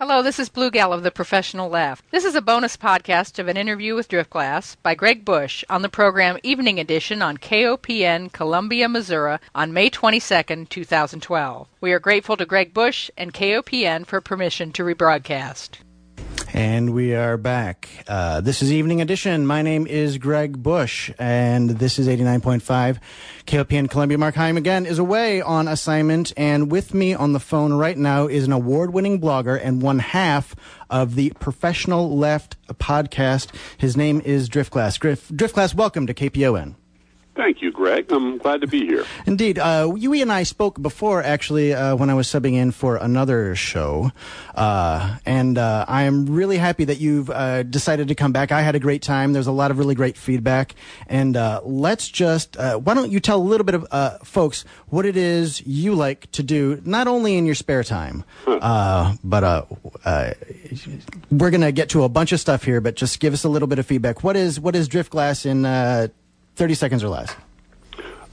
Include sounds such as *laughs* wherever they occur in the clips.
Hello, this is Blue Gal of the Professional Left. This is a bonus podcast of an interview with Driftglass by Greg Bush on the program Evening Edition on KOPN Columbia, Missouri on May 22, 2012. We are grateful to Greg Bush and KOPN for permission to rebroadcast. And we are back. Uh, this is Evening Edition. My name is Greg Bush, and this is 89.5 KOPN Columbia. Mark Heim again is away on assignment, and with me on the phone right now is an award winning blogger and one half of the Professional Left podcast. His name is Driftglass. Drift, Driftglass, welcome to KPON. Thank you, Greg. I'm glad to be here. Indeed. Uh, you and I spoke before, actually, uh, when I was subbing in for another show. Uh, and uh, I am really happy that you've uh, decided to come back. I had a great time. There's a lot of really great feedback. And uh, let's just, why don't you tell a little bit of folks what it is you like to do, not only in your spare time, huh. but we're going to get to a bunch of stuff here, but just give us a little bit of feedback. What is, what is Drift Glass in 30 seconds or less.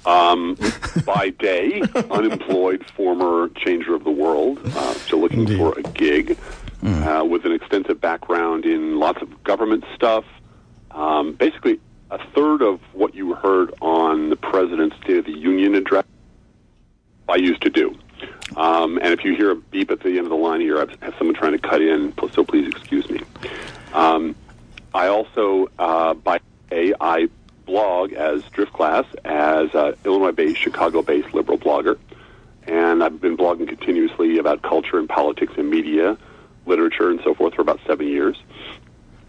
Um, by day, *laughs* unemployed former changer of the world, uh, still looking Indeed. for a gig, mm. uh, with an extensive background in lots of government stuff. Um, basically, a third of what you heard on the President's State of the Union address, I used to do. Um, and if you hear a beep at the end of the line here, I have someone trying to cut in, so please excuse me. Um, I also, uh, by day, I blog as Driftglass as an Illinois-based, Chicago-based liberal blogger, and I've been blogging continuously about culture and politics and media, literature, and so forth for about seven years.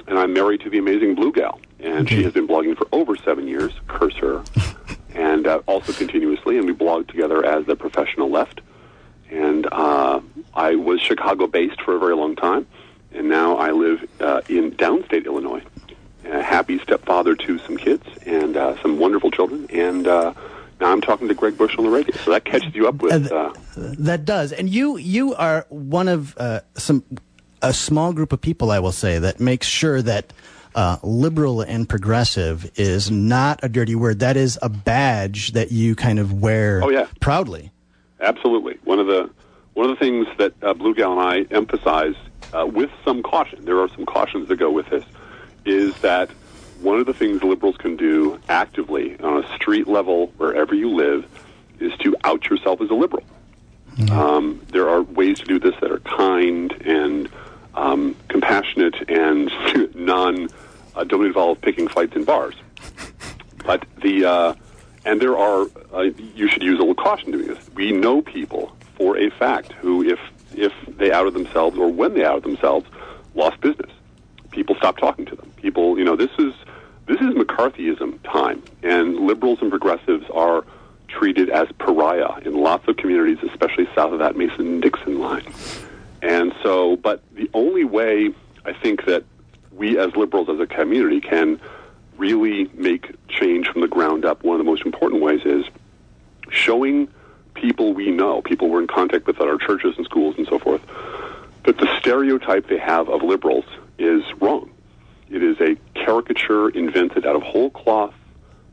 And I'm married to the amazing Blue Gal, and she has been blogging for over seven years. Curse her. *laughs* and uh, also continuously, and we blog together as the Professional Left. And uh, I was Chicago-based for a very long time, and now I live uh, in downstate Illinois a happy stepfather to some kids and uh, some wonderful children, and uh, now I'm talking to Greg Bush on the radio. So that catches you up with. Uh, that does, and you you are one of uh, some a small group of people, I will say, that makes sure that. Uh, liberal and progressive is not a dirty word. That is a badge that you kind of wear oh, yeah. proudly. Absolutely. One of the one of the things that uh, Blue Gal and I emphasize uh, with some caution. There are some cautions that go with this is that one of the things liberals can do actively on a street level, wherever you live, is to out yourself as a liberal. Mm-hmm. Um, there are ways to do this that are kind and um, compassionate and *laughs* non uh, don't involve picking fights in bars. But the uh, and there are uh, you should use a little caution doing this. We know people for a fact who, if if they outed themselves or when they outed themselves, lost business people stop talking to them. People, you know, this is this is McCarthyism time, and liberals and progressives are treated as pariah in lots of communities, especially south of that Mason-Dixon line. And so, but the only way I think that we as liberals as a community can really make change from the ground up, one of the most important ways is showing people we know, people we're in contact with at our churches and schools and so forth, that the stereotype they have of liberals is wrong. It is a caricature invented out of whole cloth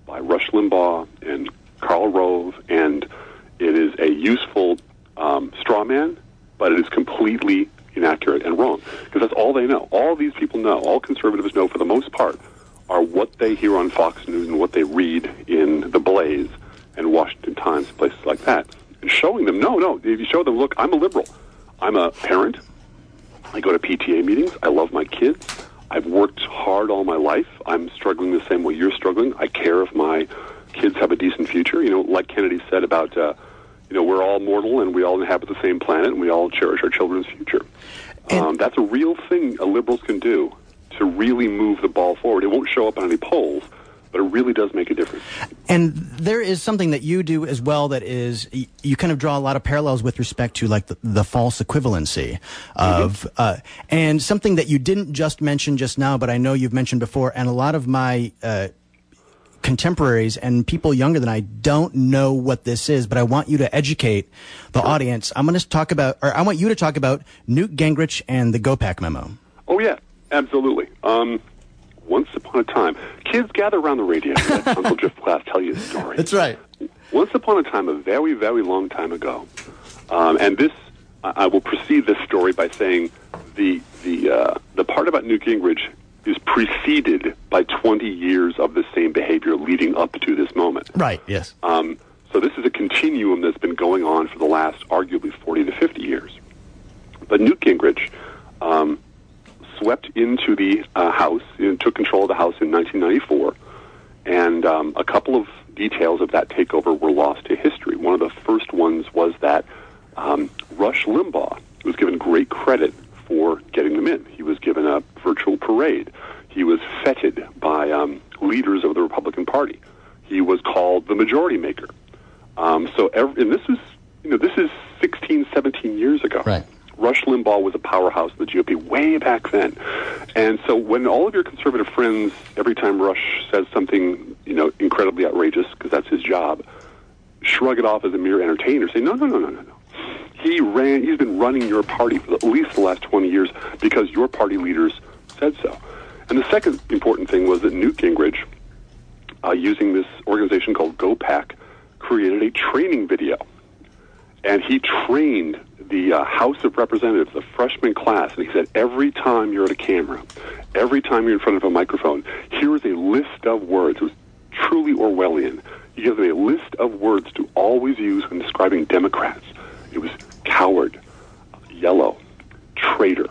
by Rush Limbaugh and Karl Rove, and it is a useful um, straw man, but it is completely inaccurate and wrong because that's all they know. All these people know, all conservatives know for the most part, are what they hear on Fox News and what they read in The Blaze and Washington Times, places like that. And showing them, no, no, if you show them, look, I'm a liberal. I'm a parent. I go to PTA meetings. I love my kids. I've worked hard all my life. I'm struggling the same way you're struggling. I care if my kids have a decent future. You know, like Kennedy said about, uh, you know, we're all mortal and we all inhabit the same planet and we all cherish our children's future. Um, that's a real thing liberals can do to really move the ball forward. It won't show up on any polls, but it really does make a difference. And there is something that you do as well that is you kind of draw a lot of parallels with respect to like the, the false equivalency of mm-hmm. uh, and something that you didn't just mention just now, but I know you've mentioned before, and a lot of my. Uh, contemporaries and people younger than I don't know what this is, but I want you to educate the sure. audience. I'm going to talk about, or I want you to talk about Newt Gingrich and the GOPAC memo. Oh yeah, absolutely. Um, once upon a time, kids gather around the radio and let *laughs* Uncle Driftglass tell you a story. That's right. Once upon a time, a very, very long time ago, um, and this, I will precede this story by saying the the uh, the part about Newt Gingrich is preceded by 20 years of the same behavior leading up to this moment. Right. Yes. Um, so this is a continuum that's been going on for the last arguably 40 to 50 years. But Newt Gingrich um, swept into the uh, House and took control of the House in 1994, and um, a couple of details of that takeover were lost to history. One of the first ones was that um, Rush Limbaugh was given great credit for getting them in. He was given a virtual parade. He was feted by um, leaders of the Republican Party. He was called the majority maker. Um, so, every, and this is, you know, this is 16, 17 years ago. Right. Rush Limbaugh was a powerhouse in the GOP way back then. And so when all of your conservative friends, every time Rush says something, you know, incredibly outrageous, because that's his job, shrug it off as a mere entertainer, say, no, no, no, no, no, no. He ran, he's been running your party for at least the last 20 years because your party leaders said so. And the second important thing was that Newt Gingrich, uh, using this organization called GOPAC, created a training video. And he trained the uh, House of Representatives, the freshman class, and he said, every time you're at a camera, every time you're in front of a microphone, here is a list of words. It was truly Orwellian. He gives them a list of words to always use when describing Democrats. It was coward, yellow, traitor,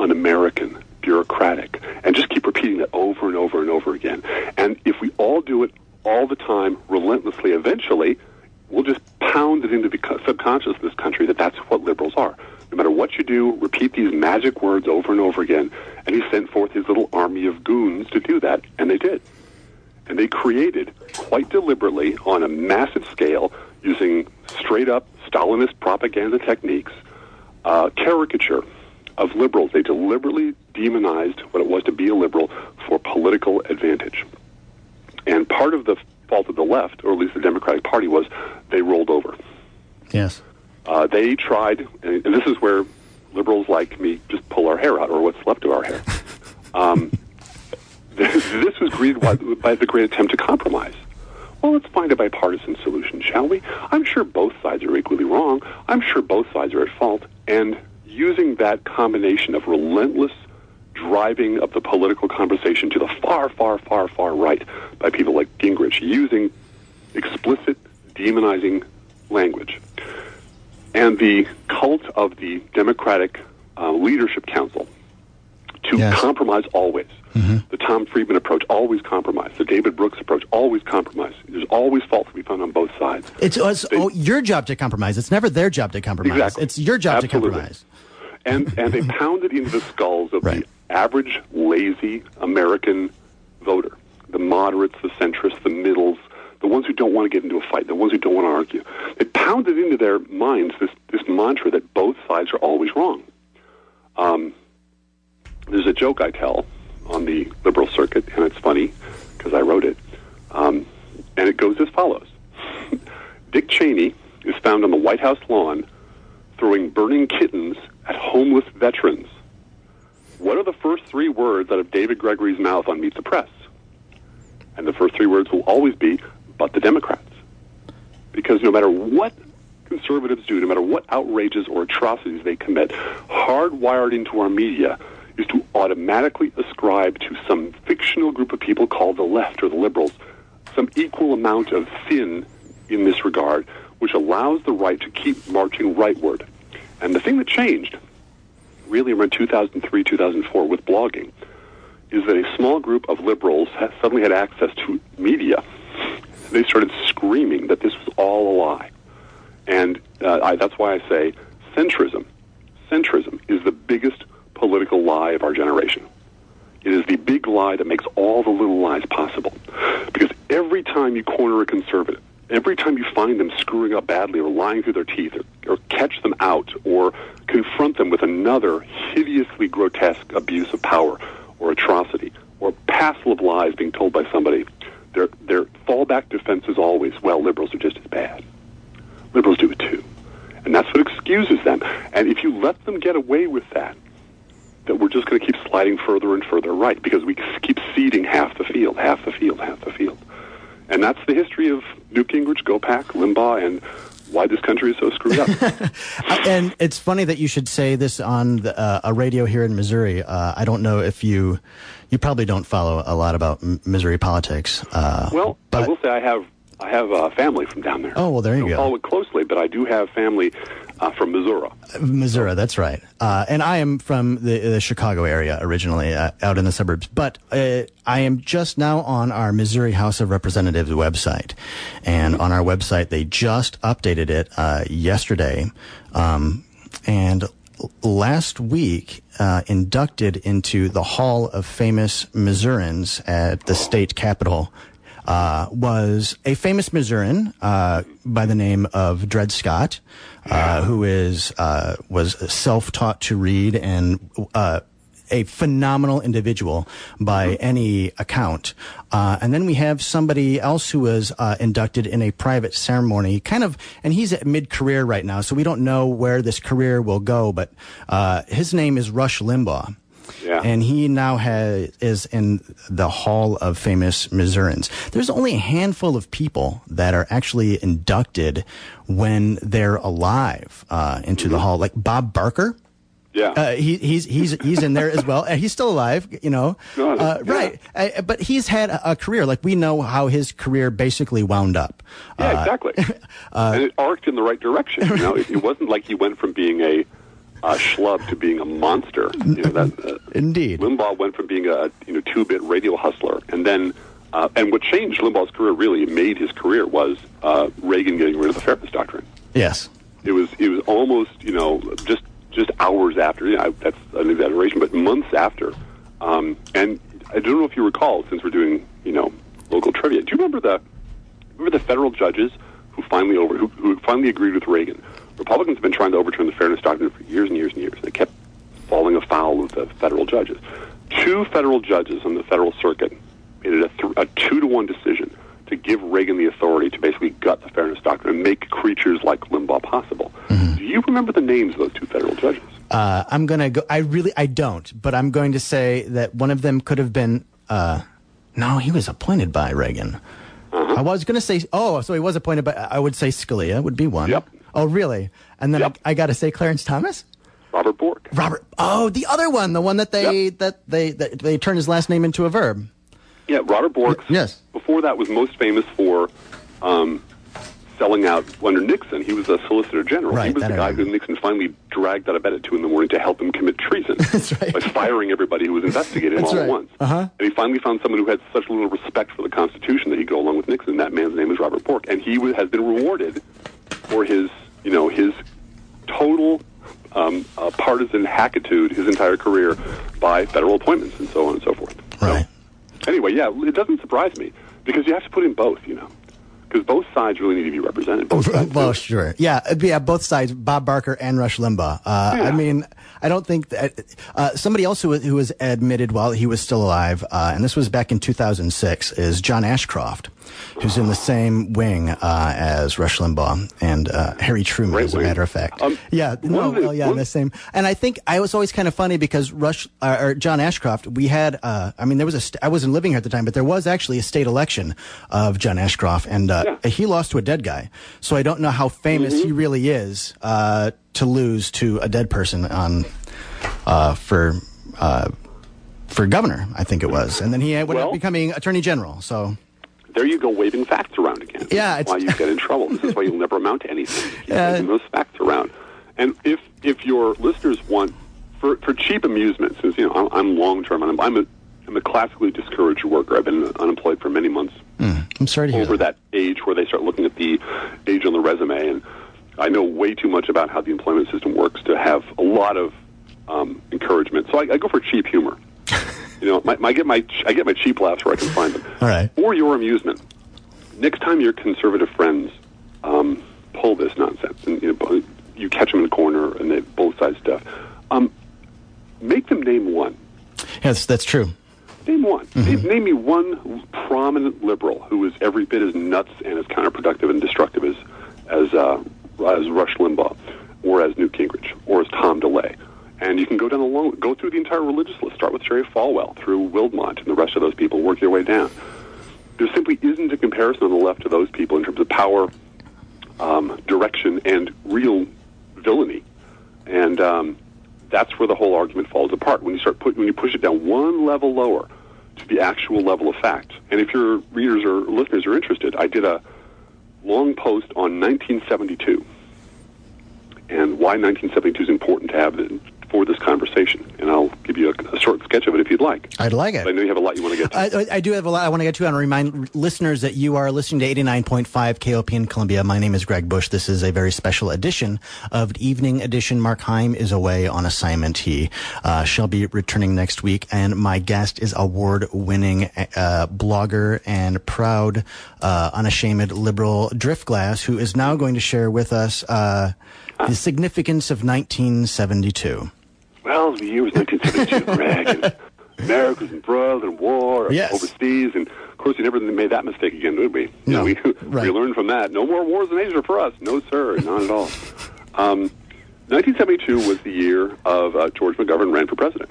un-American, bureaucratic, and just keep repeating that over and over and over again. And if we all do it all the time, relentlessly, eventually, we'll just pound it into the subconscious of this country that that's what liberals are. No matter what you do, repeat these magic words over and over again. And he sent forth his little army of goons to do that, and they did. And they created, quite deliberately, on a massive scale, using straight up Stalinist propaganda techniques, uh, caricature of liberals. They deliberately demonized what it was to be a liberal for political advantage. And part of the fault of the left, or at least the Democratic Party, was they rolled over. Yes. Uh, they tried, and, and this is where liberals like me just pull our hair out, or what's left of our hair. *laughs* Um, this was greeted by, by the great attempt to compromise. Well, let's find a bipartisan solution, shall we? I'm sure both sides are equally wrong. I'm sure both sides are at fault. And using that combination of relentless driving of the political conversation to the far, far, far, far right by people like Gingrich, using explicit, demonizing language. And the cult of the Democratic uh, Leadership Council to Yes. compromise always. The Tom Friedman approach, always compromise. The David Brooks approach, always compromise. There's always fault to be found on both sides. It's, it's oh, your job to compromise. It's never their job to compromise. Exactly. It's your job Absolutely. to compromise. and and they *laughs* pounded into the skulls of Right. the average lazy American voter, the moderates, the centrists, the middles, the ones who don't want to get into a fight, the ones who don't want to argue. They pounded into their minds this this mantra that both sides are always wrong. Um, there's a joke I tell on the liberal circuit, and it's funny because I wrote it, um, and it goes as follows: *laughs* Dick Cheney is found on the White House lawn throwing burning kittens at homeless veterans. What are the first three words out of David Gregory's mouth on Meet the Press? And the first three words will always be, but the Democrats. Because no matter what conservatives do, no matter what outrages or atrocities they commit, hardwired into our media is to automatically ascribe to some fictional group of people called the left or the liberals some equal amount of sin in this regard, which allows the right to keep marching rightward. And the thing that changed, really around 2003, 2004, with blogging, is that a small group of liberals suddenly had access to media. They started screaming that this was all a lie. And uh, I, that's why I say centrism. Centrism is the biggest political lie of our generation. It is the big lie that makes all the little lies possible. Because every time you corner a conservative, every time you find them screwing up badly or lying through their teeth or, or catch them out or confront them with another hideously grotesque abuse of power or atrocity or passel of lies being told by somebody, their, their fallback defense is always, well, liberals are just as bad. Liberals do it too. And that's what excuses them. And if you let them get away with that, that we're just going to keep sliding further and further right because we keep ceding half the field, half the field, half the field. And that's the history of Newt Gingrich, GOPAC, Limbaugh, and why this country is so screwed up. *laughs* Uh, and it's funny that you should say this on the, uh, a radio here in Missouri. Uh, I don't know if you you probably don't follow a lot about M- Missouri politics. Uh, well, but I will say I have I have uh, family from down there. Oh, well, there you I don't go. follow it closely, but I do have family uh, from Missouri. Missouri, that's right. Uh, and I am from the, the Chicago area originally, uh, out in the suburbs. But uh, I am just now on our Missouri House of Representatives website. And on our website, they just updated it uh, yesterday. Um, and last week, uh, inducted into the Hall of Famous Missourians at the state capitol uh, was a famous Missourian uh, by the name of Dred Scott, uh, who is uh, was self-taught to read and uh, a phenomenal individual by any account. Uh, and then we have somebody else who was uh, inducted in a private ceremony, kind of, and he's at mid-career right now, so we don't know where this career will go. But uh, his name is Rush Limbaugh. Yeah. And he now has, is in the Hall of Famous Missourians. There's only a handful of people that are actually inducted when they're alive uh, into the hall, like Bob Barker. Yeah. Uh, he, he's he's he's in there as well. He's still alive, you know. Uh, Yeah. Right, uh, but he's had a, a career. Like we know how his career basically wound up. Yeah, *laughs* Uh, exactly. and it arced in the right direction. You know, it, *laughs* it wasn't like he went from being a, a schlub to being a monster. You know, that, uh, Indeed. Limbaugh went from being a you know two-bit radio hustler, and then uh, and what changed Limbaugh's career really made his career was uh, Reagan getting rid of the fairness doctrine. Yes. It was it was almost you know just just hours after. You know, that's an exaggeration, but months after. Um, and I don't know if you recall, since we're doing you know local trivia. Do you remember the remember the federal judges who finally over who, who finally agreed with Reagan? Republicans have been trying to overturn the fairness doctrine for years and years and years. They kept falling afoul of the federal judges. Two federal judges on the federal circuit made it a, th- a two to one decision to give Reagan the authority to basically gut the fairness doctrine and make creatures like Limbaugh possible. Do you remember the names of those two federal judges? Uh, I'm gonna go. I really, I don't, but I'm going to say that one of them could have been. Uh, no, he was appointed by Reagan. I was going to say. Oh, so he was appointed by. I would say Scalia would be one. Yep. Oh, really? And then Yep. I, I got to say Clarence Thomas. Robert Bork. Robert. Oh, the other one, the one that they Yep. that they that they turned his last name into a verb. Yeah, Robert Bork. Yes. Before that, was most famous for um, selling out under Nixon. He was a Solicitor General. Right, he was the guy who Nixon finally dragged out of bed at two in the morning to help him commit treason *laughs* That's right. by firing everybody who was investigating him all right. at once. Uh-huh. And he finally found someone who had such little respect for the Constitution that he'd go along with Nixon. That man's name is Robert Bork, and he was, has been rewarded for his, you know, his total um, uh, partisan hackitude his entire career by federal appointments and so on and so forth. So, Right. Anyway, yeah, it doesn't surprise me because you have to put in both, you know, because both sides really need to be represented. Both sides. well, do. sure. Yeah, uh, yeah, both sides, Bob Barker and Rush Limbaugh. Uh, Yeah. I mean, I don't think that uh, somebody else who was, who was admitted while he was still alive, uh, and this was back in 2006, is John Ashcroft, who's in the same wing uh, as Rush Limbaugh and uh, Harry Truman, Great as a wing. matter of fact. Um, yeah, no, the- well, yeah, the same. And I think I was always kind of funny because Rush uh, or John Ashcroft, we had, uh, I mean, there was a, st- I wasn't living here at the time, but there was actually a state election of John Ashcroft, and uh, Yeah. he lost to a dead guy. So I don't know how famous Mm-hmm. he really is uh, to lose to a dead person on uh, for uh, for governor. I think it was, and then he ended up becoming attorney general. So there you go, waving facts around again. Yeah, it's- why you get in trouble. This is why you'll never amount to anything. *laughs* Keep waving those facts around. And if if your listeners want for for cheap amusement, since you know I'm, I'm long term, I'm, I'm a I'm a classically discouraged worker. I've been unemployed for many months. I'm sorry to hear over that age where they start looking at the age on the resume. And I know way too much about how the employment system works to have a lot of um, encouragement. So I, I go for cheap humor. you know, my, my, I get my I get my cheap laughs where I can find them. All right. For your amusement, next time your conservative friends um, pull this nonsense and you know you catch them in the corner and they both sides stuff, um, make them name one. Yes, that's true. Name one. Name, name me one prominent liberal who is every bit as nuts and as counterproductive and destructive as as uh, as Rush Limbaugh, or as Newt Gingrich, or as Tom DeLay. And you can go down the long, go through the entire religious list. Start with Jerry Falwell, through Wildmon, and the rest of those people. Work your way down. There simply isn't a comparison on the left to those people in terms of power, um, direction and real villainy, and um, that's where the whole argument falls apart when you start put, when you push it down one level lower to the actual level of fact. And if your readers or listeners are interested, I did a long post on 1972 and why 1972 is important to have for this conversation, and I'll give you a, a, short sketch of it if you'd like. I'd like it. But I know you have a lot you want to get to. I, I do have a lot I want to get to. I want to remind listeners that you are listening to 89.5 KOPN Columbia. My name is Greg Bush. This is a very special edition of Evening Edition. Mark Heim is away on assignment. He uh, shall be returning next week, and my guest is award-winning uh, blogger and proud, uh, unashamed liberal Driftglass, who is now going to share with us uh, the significance of 1972. Well, the year was 1972, Greg. *laughs* And America was embroiled in war yes. overseas, and of course, we never made that mistake again, did we? You no, *laughs* know, we, right. we learned from that. No more wars in Asia for us. No, sir, not at all. Um, 1972 was the year of uh, George McGovern ran for president,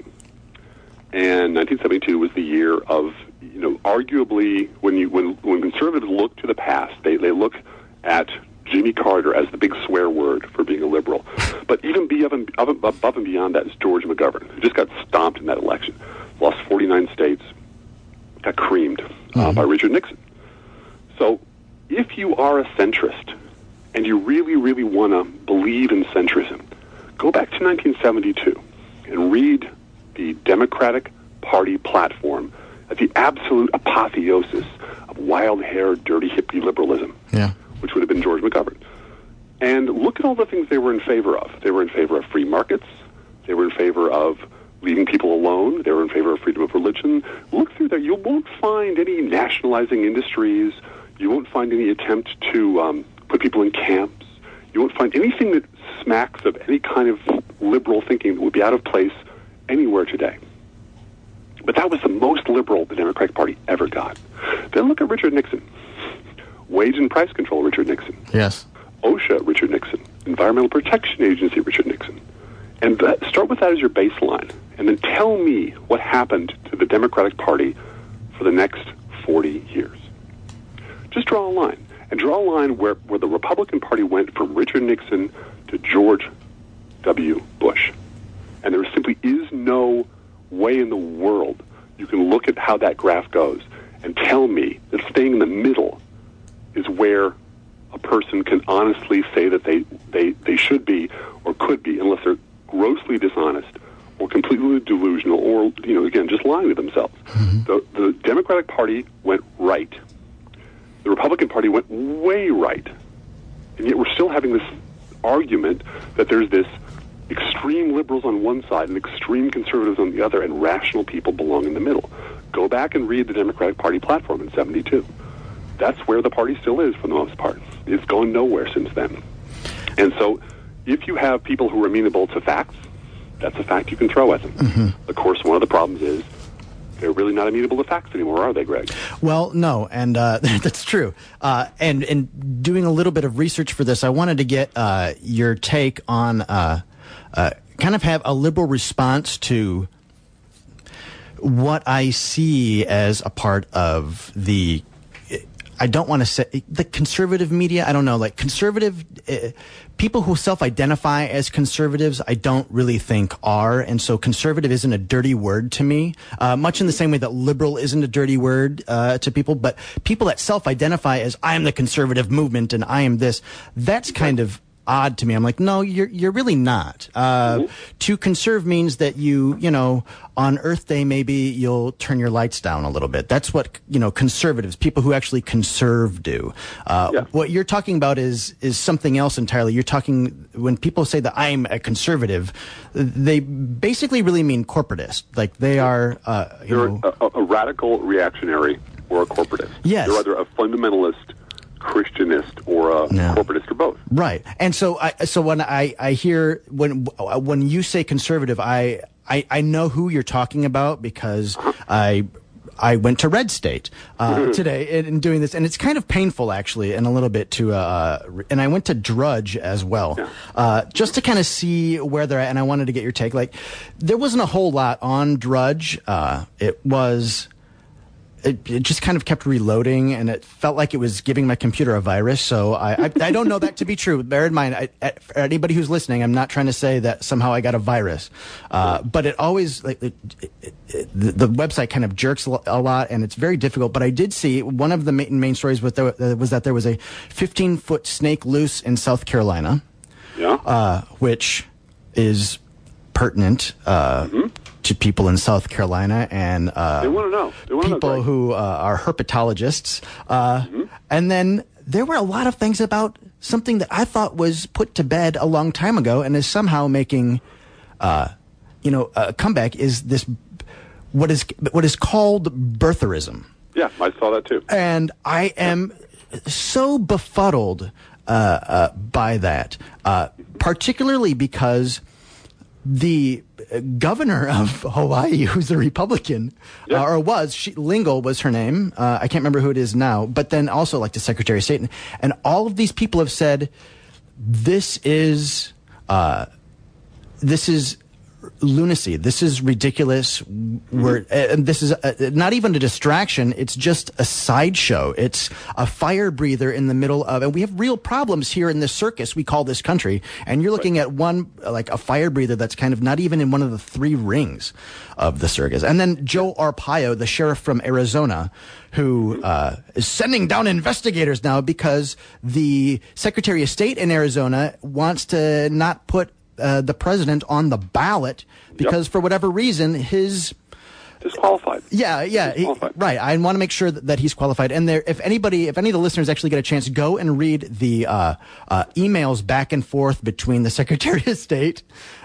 and 1972 was the year of you know arguably when you when when conservatives look to the past, they they look at Jimmy Carter as the big swear word for being a liberal. *laughs* But even above and beyond that is George McGovern, who just got stomped in that election, lost 49 states, got creamed uh, mm-hmm. by Richard Nixon. So if you are a centrist and you really, really want to believe in centrism, go back to 1972 and read the Democratic Party platform at the absolute apotheosis of wild-haired, dirty hippie liberalism. Yeah which would have been George McGovern. And look at all the things they were in favor of. They were in favor of free markets. They were in favor of leaving people alone. They were in favor of freedom of religion. Look through there. You won't find any nationalizing industries. You won't find any attempt to um, put people in camps. You won't find anything that smacks of any kind of liberal thinking that would be out of place anywhere today. But that was the most liberal the Democratic Party ever got. Then look at Richard Nixon. Wage and Price Control, Richard Nixon. Yes. OSHA, Richard Nixon. Environmental Protection Agency, Richard Nixon. And that, start with that as your baseline. And then tell me what happened to the Democratic Party for the next 40 years. Just draw a line. And draw a line where, where the Republican Party went from Richard Nixon to George W. Bush. And there simply is no way in the world you can look at how that graph goes and tell me that staying in the middle is where a person can honestly say that they, they, they should be or could be unless they're grossly dishonest or completely delusional or, you know, again, just lying to themselves. Mm-hmm. The, the Democratic Party went right. The Republican Party went way right. And yet we're still having this argument that there's this extreme liberals on one side and extreme conservatives on the other, and rational people belong in the middle. Go back and read the Democratic Party platform in 72 that's where the party still is for the most part. It's gone nowhere since then. And so, if you have people who are amenable to facts, that's a fact you can throw at them. Mm-hmm. Of course, one of the problems is they're really not amenable to facts anymore, are they, Greg? Well, no, and uh, *laughs* that's true. Uh, and and doing a little bit of research for this, I wanted to get uh, your take on uh, uh, kind of have a liberal response to what I see as a part of the I don't want to say the conservative media. I don't know, like conservative uh, people who self-identify as conservatives. I don't really think are, and so conservative isn't a dirty word to me. Uh, much in the same way that liberal isn't a dirty word uh, to people, but people that self-identify as I am the conservative movement and I am this. That's kind of odd to me. I'm like, no, you're you're really not. Uh, mm-hmm. To conserve means that you, you know, on Earth Day maybe you'll turn your lights down a little bit. That's what you know conservatives, people who actually conserve, do. Uh, yeah. What you're talking about is is something else entirely. You're talking when people say that I'm a conservative, they basically really mean corporatist. Like they are, uh, you They're know, a, a radical reactionary or a corporatist. Yes. They're either a fundamentalist Christianist or a no. corporatist or both. Right. And so I so when I I hear when when you say conservative, I I, I know who you're talking about because. I I went to Red State uh, mm-hmm. today in, in, doing this, and it's kind of painful actually, and a little bit to. Uh, and I went to Drudge as well, yeah. uh, just to kind of see where they're at. And I wanted to get your take. Like, there wasn't a whole lot on Drudge. Uh, it was it, it just kind of kept reloading, and it felt like it was giving my computer a virus. So I, I, I don't know that to be true. Bear in mind, I, I, for anybody who's listening, I'm not trying to say that somehow I got a virus, uh, but it always like it, the, the, website kind of jerks a lot, and it's very difficult. But I did see one of the main, main stories was, there, uh, was that there was a 15 foot snake loose in South Carolina, yeah, uh, which is pertinent. Uh, mm-hmm to people in South Carolina and uh, they want to know people know who uh, are herpetologists. Uh, mm-hmm. And then there were a lot of things about something that I thought was put to bed a long time ago and is somehow making, uh, you know, a comeback. Is this what is what is called birtherism? Yeah, I saw that too. And I am so befuddled uh, uh, by that, particularly because the governor of Hawaii, *laughs* who's a Republican, yeah. uh, or was, she, Lingle was her name. Uh, I can't remember who it is now, but then also like the Secretary of State. And, and all of these people have said, this is, uh, this is lunacy. This is ridiculous. We're, mm-hmm. and this is a, not even a distraction. It's just a sideshow. It's a fire breather in the middle of, and we have real problems here in this circus we call this country. And you're looking right. at one, like a fire breather that's kind of not even in one of the three rings of the circus. And then Joe Arpaio, the sheriff from Arizona, who uh, is sending down investigators now because the Secretary of State in Arizona wants to not put uh, the president on the ballot because yep. for whatever reason his disqualified. Yeah, yeah, he, right. I want to make sure that, that, he's qualified. And there, if anybody, if any of the listeners actually get a chance, go and read the uh, uh, emails back and forth between the *laughs* Secretary of State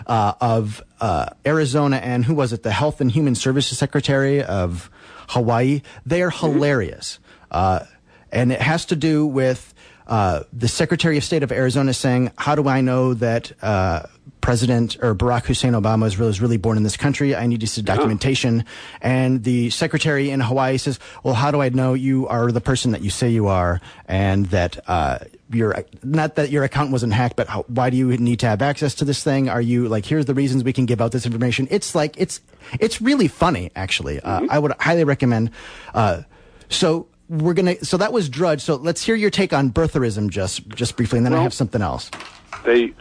uh, of uh, Arizona and who was it, the Health and Human Services Secretary of Hawaii. They are mm-hmm. hilarious, mm-hmm. and it has to do with. Uh, the Secretary of State of Arizona saying, "How do I know that uh, President or Barack Hussein Obama was really, was really born in this country. I need to see documentation. And the secretary in Hawaii says, well, how do I know you are the person that you say you are and that, uh, your, not that your account wasn't hacked, but how, why do you need to have access to this thing? Are you like, here's the reasons we can give out this information. It's like, it's, it's really funny, actually. Uh, mm-hmm. I would highly recommend, uh, so we're gonna, so that was Drudge. So let's hear your take on birtherism just, just briefly, and then well, I have something else. They,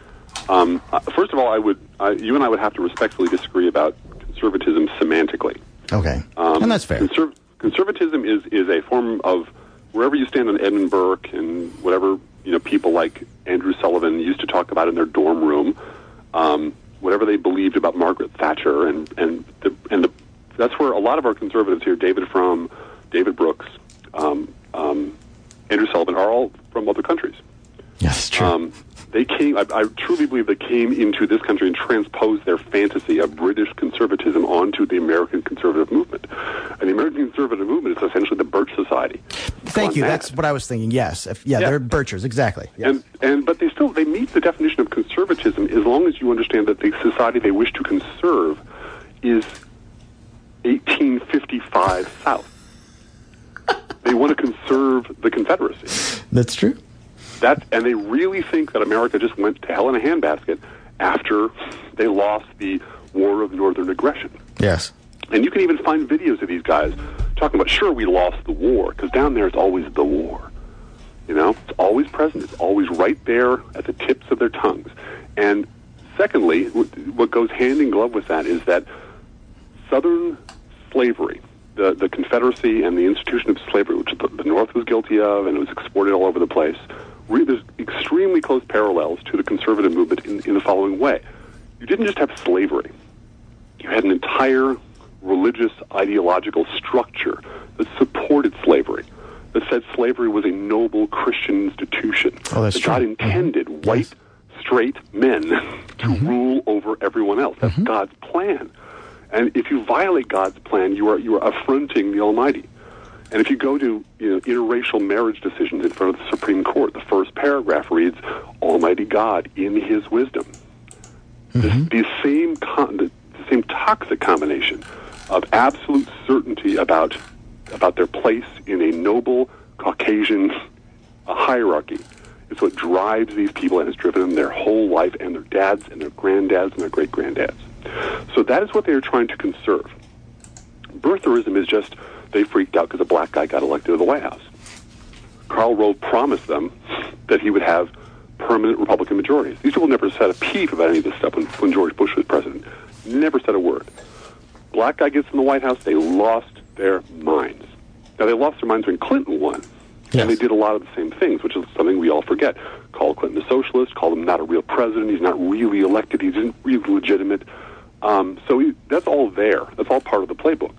um, uh, first of all, I would uh, you and I would have to respectfully disagree about conservatism semantically. Okay, um, and that's fair. Conser- conservatism is is a form of wherever you stand on Edmund Burke and whatever you know people like Andrew Sullivan used to talk about in their dorm room, um, whatever they believed about Margaret Thatcher and and the, and the, that's where a lot of our conservatives here, David Frum, David Brooks, um, um, Andrew Sullivan, are all from other countries. Yes, true. Um, they came, I, I truly believe they came into this country and transposed their fantasy of British conservatism onto the American conservative movement. And the American conservative movement is essentially the Birch Society. Thank you. Mad. That's what I was thinking. Yes. If, yeah, yeah, they're Birchers. Exactly. Yes. And, and, but they still, they meet the definition of conservatism as long as you understand that the society they wish to conserve is 1855 South. They want to conserve the Confederacy. That's true. That and they really think that America just went to hell in a handbasket after they lost the War of Northern Aggression. Yes. And you can even find videos of these guys talking about, sure, we lost the war, because down there it's always the war. You know, it's always present. It's always right there at the tips of their tongues. And secondly, what goes hand in glove with that is that Southern slavery, the, the Confederacy and the institution of slavery, which the, the North was guilty of and it was exported all over the place, there's extremely close parallels to the conservative movement in, in the following way. You didn't just have slavery, you had an entire religious ideological structure that supported slavery, that said slavery was a noble Christian institution. Oh, that's that true. God intended mm-hmm. white, yes. straight men *laughs* to mm-hmm. rule over everyone else. That's mm-hmm. God's plan. And if you violate God's plan, you are you are affronting the Almighty. And if you go to you know, interracial marriage decisions in front of the Supreme Court, the first paragraph reads, "Almighty God, in His wisdom." Mm-hmm. the same con- the same toxic combination of absolute certainty about about their place in a noble Caucasian hierarchy is what drives these people and has driven them their whole life and their dads and their granddads and their great granddads. So that is what they are trying to conserve. Birtherism is just they freaked out because a black guy got elected to the White House. Karl Rove promised them that he would have permanent Republican majorities. These people never said a peep about any of this stuff when, when George Bush was president. Never said a word. Black guy gets in the White House, they lost their minds. Now, they lost their minds when Clinton won. Yes. And they did a lot of the same things, which is something we all forget. Call Clinton a socialist, call him not a real president, he's not really elected, he isn't really legitimate. Um, so that's all there. That's all part of the playbook.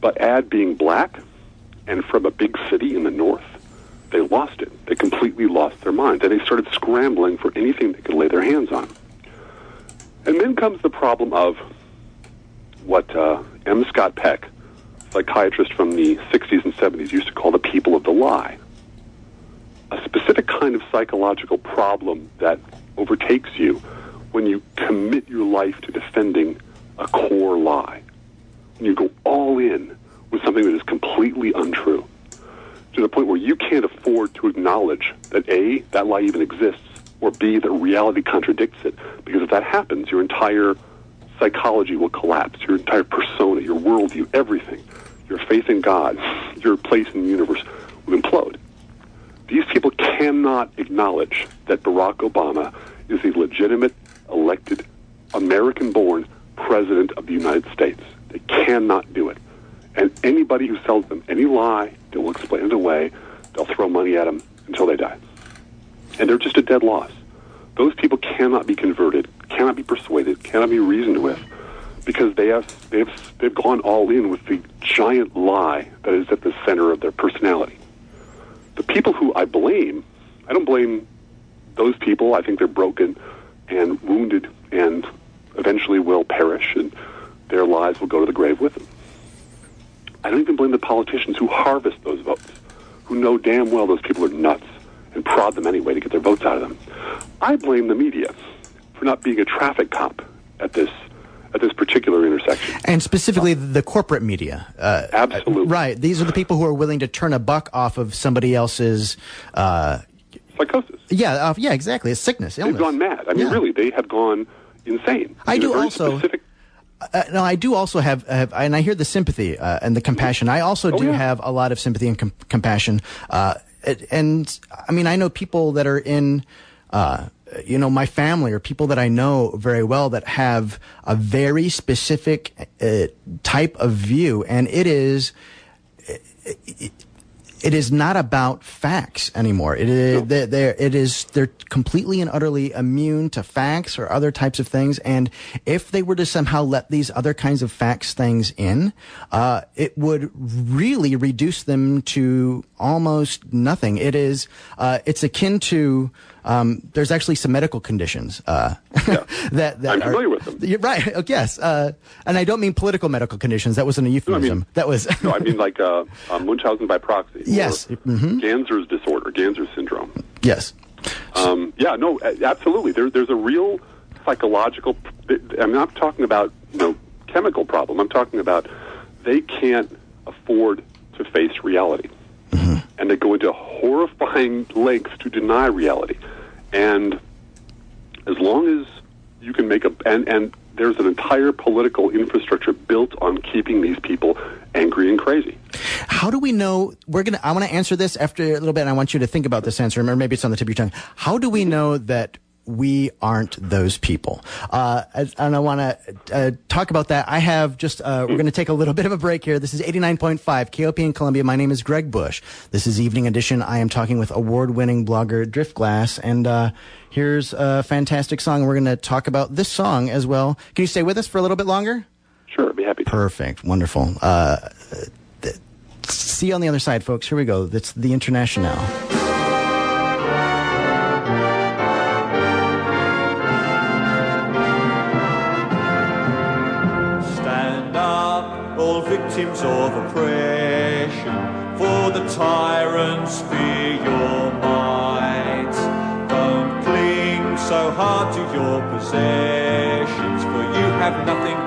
But Ad being black and from a big city in the north, they lost it. They completely lost their mind. And they started scrambling for anything they could lay their hands on. And then comes the problem of what uh, M. Scott Peck, psychiatrist from the 60s and 70s, used to call the people of the lie. A specific kind of psychological problem that overtakes you when you commit your life to defending a core lie. When you go all in with something that is completely untrue to the point where you can't afford to acknowledge that A, that lie even exists, or B, that reality contradicts it. Because if that happens, your entire psychology will collapse, your entire persona, your worldview, everything, your faith in God, your place in the universe will implode. These people cannot acknowledge that Barack Obama is a legitimate, elected, American born president of the United States. They cannot do it. And anybody who sells them any lie, they will explain it away. They'll throw money at them until they die. And they're just a dead loss. Those people cannot be converted, cannot be persuaded, cannot be reasoned with, because they have they've they've gone all in with the giant lie that is at the center of their personality. The people who I blame, I don't blame those people. I think they're broken and wounded and eventually will perish and their lives will go to the grave with them. I don't even blame the politicians who harvest those votes, who know damn well those people are nuts and prod them anyway to get their votes out of them. I blame the media for not being a traffic cop at this at this particular intersection. And specifically the corporate media. Uh, Absolutely. Right. These are the people who are willing to turn a buck off of somebody else's. Uh, Psychosis. yeah, uh, yeah, exactly. A sickness, illness. They've gone mad. I mean, Yeah. really, they have gone insane. I In do also- Specific, Uh, no, I do also have, have, and I hear the sympathy uh, and the compassion. I also Oh, do yeah. have a lot of sympathy and com- compassion. Uh, it- and I mean, I know people that are in, uh, you know, my family or people that I know very well that have a very specific uh, type of view, and it is. It is not about facts anymore. It is, they're, they're, it is, they're completely and utterly immune to facts or other types of things. And if they were to somehow let these other kinds of facts things in, uh, it would really reduce them to almost nothing. It is, uh, it's akin to, um, there's actually some medical conditions, uh, *laughs* that, that I'm are- familiar with them. Right. *laughs* Oh, yes. Uh, and I don't mean political medical conditions. That wasn't a euphemism. that was, *laughs* no, I mean like uh, uh, Munchausen by proxy. Yes. Mhm. Ganser's disorder, Ganser's syndrome. yes. Um, yeah, no, absolutely. There, there's a real psychological. I'm not talking about you know chemical problem. I'm talking about they can't afford to face reality, and they go into horrifying lengths to deny reality. And as long as you can make a and and there's an entire political infrastructure built on keeping these people angry and crazy. How do we know? We're gonna. I want to answer this after a little bit, and I want you to think about this answer, or maybe it's on the tip of your tongue. How do we know that we aren't those people? Uh, and I want to uh, talk about that. I have just. Uh, we're going to take a little *laughs* bit of a break here. This is eighty nine point five KOPN Columbia. My name is Greg Bush. This is Evening Edition. I am talking with award winning blogger Driftglass, and uh, here's a fantastic song. We're going to talk about this song as well. Can you stay with us for a little bit longer? Sure, I'd be happy. to. Perfect. Wonderful. Uh, th- see you on the other side, folks. Here we go. That's the International. Victims of oppression, for the tyrants fear your might. Don't cling so hard to your possessions, for you have nothing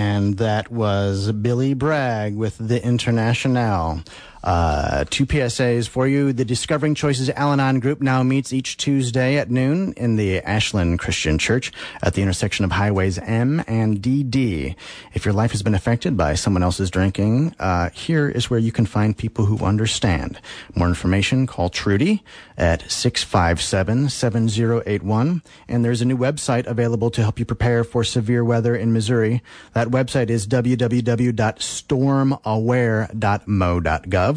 And that was Billy Bragg with the International. Uh, two PSAs for you. The Discovering Choices Al Anon group now meets each Tuesday at noon in the Ashland Christian Church at the intersection of highways M and DD. If your life has been affected by someone else's drinking, uh, here is where you can find people who understand. More information, call Trudy at 657-7081. And there's a new website available to help you prepare for severe weather in Missouri. That website is www.stormaware.mo.gov.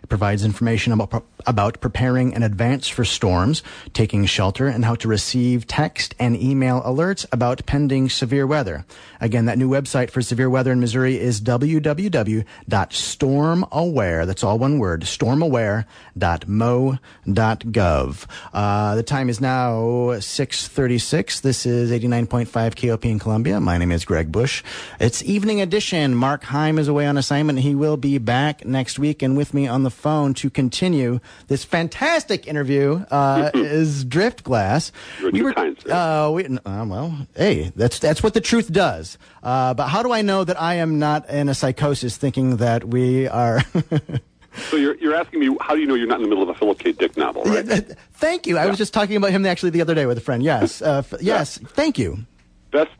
It provides information about, about preparing in advance for storms, taking shelter, and how to receive text and email alerts about pending severe weather. Again, that new website for severe weather in Missouri is www.stormaware, that's all one word, stormaware.mo.gov. Uh, the time is now 6.36. This is 89.5 KOPN in Columbia. My name is Greg Bush. It's evening edition. Mark Heim is away on assignment. He will be back next week and with me on the phone to continue this fantastic interview uh, *laughs* is Driftglass. You're too kind, sir. Uh, we, uh, well, hey, that's that's what the truth does. Uh, but how do I know that I am not in a psychosis thinking that we are? *laughs* So you're, you're asking me, how do you know you're not in the middle of a Philip K. Dick novel, right? Thank you. I was just talking about him actually the other day with a friend. Yes, uh, f- yes. Thank you. best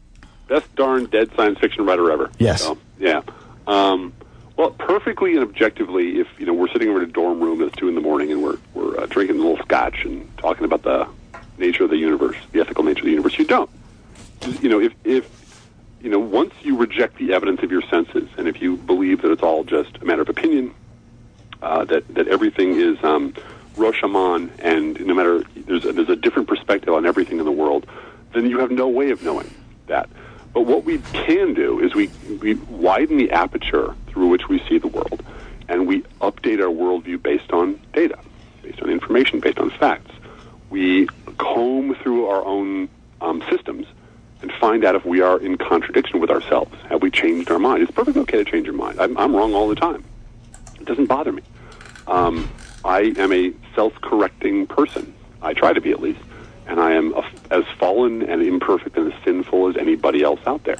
best darn dead science fiction writer ever. Yes. So, yeah. Um, well, perfectly and objectively, if you know we're sitting over in a dorm room at two in the morning and we're we're uh, drinking a little scotch and talking about the nature of the universe, the ethical nature of the universe, you don't. You know, if if you know once you reject the evidence of your senses and if you believe that it's all just a matter of opinion, uh, that that everything is um, Rashomon, and no matter there's a, there's a different perspective on everything in the world, then you have no way of knowing that. But what we can do is we we widen the aperture which we see the world, and we update our worldview based on data, based on information, based on facts. We comb through our own um, systems and find out if we are in contradiction with ourselves. Have we changed our mind? It's perfectly okay to change your mind. I'm, I'm wrong all the time. It doesn't bother me. Um, I am a self-correcting person. I try to be at least, and I am a, as fallen and imperfect and as sinful as anybody else out there.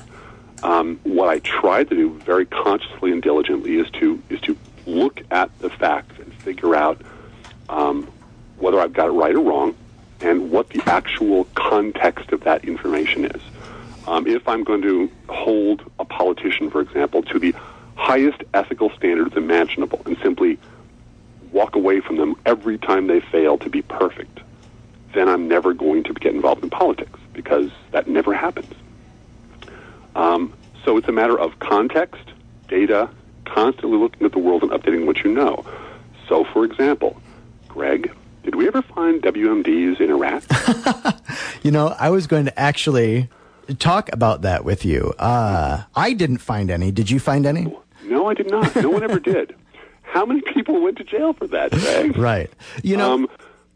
Um, what I try to do very consciously and diligently is to is to look at the facts and figure out um, whether I've got it right or wrong, and what the actual context of that information is. Um, if I'm going to hold a politician, for example, to the highest ethical standards imaginable and simply walk away from them every time they fail to be perfect, then I'm never going to get involved in politics because that never happens. Um, so it's a matter of context, data, constantly looking at the world and updating what you know. So, for example, Greg, did we ever find WMDs in Iraq? *laughs* You know, I was going to actually talk about that with you. Uh, I didn't find any. Did you find any? no, I did not. No one ever did. *laughs* How many people went to jail for that, Greg? Right. You know, Um,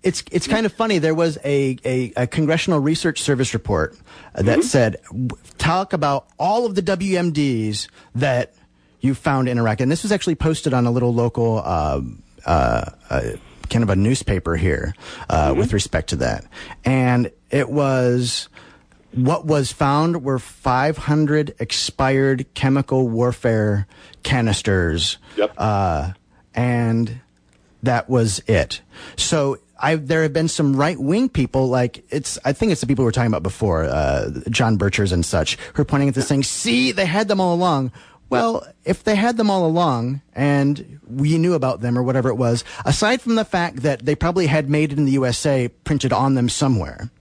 it's it's kind of funny. There was a, a, a Congressional Research Service report that said, talk about all of the WMDs that you found in Iraq. And this was actually posted on a little local, uh, uh, uh, kind of a newspaper here uh, with respect to that. And it was what was found were 500 expired chemical warfare canisters. Yep. Uh, and that was it. So I, there have been some right wing people, like it's, I think it's the people we were talking about before, uh, John Birchers and such, who are pointing at this saying, see, they had them all along. Well, if they had them all along and we knew about them or whatever it was, aside from the fact that they probably had made it in the USA printed on them somewhere,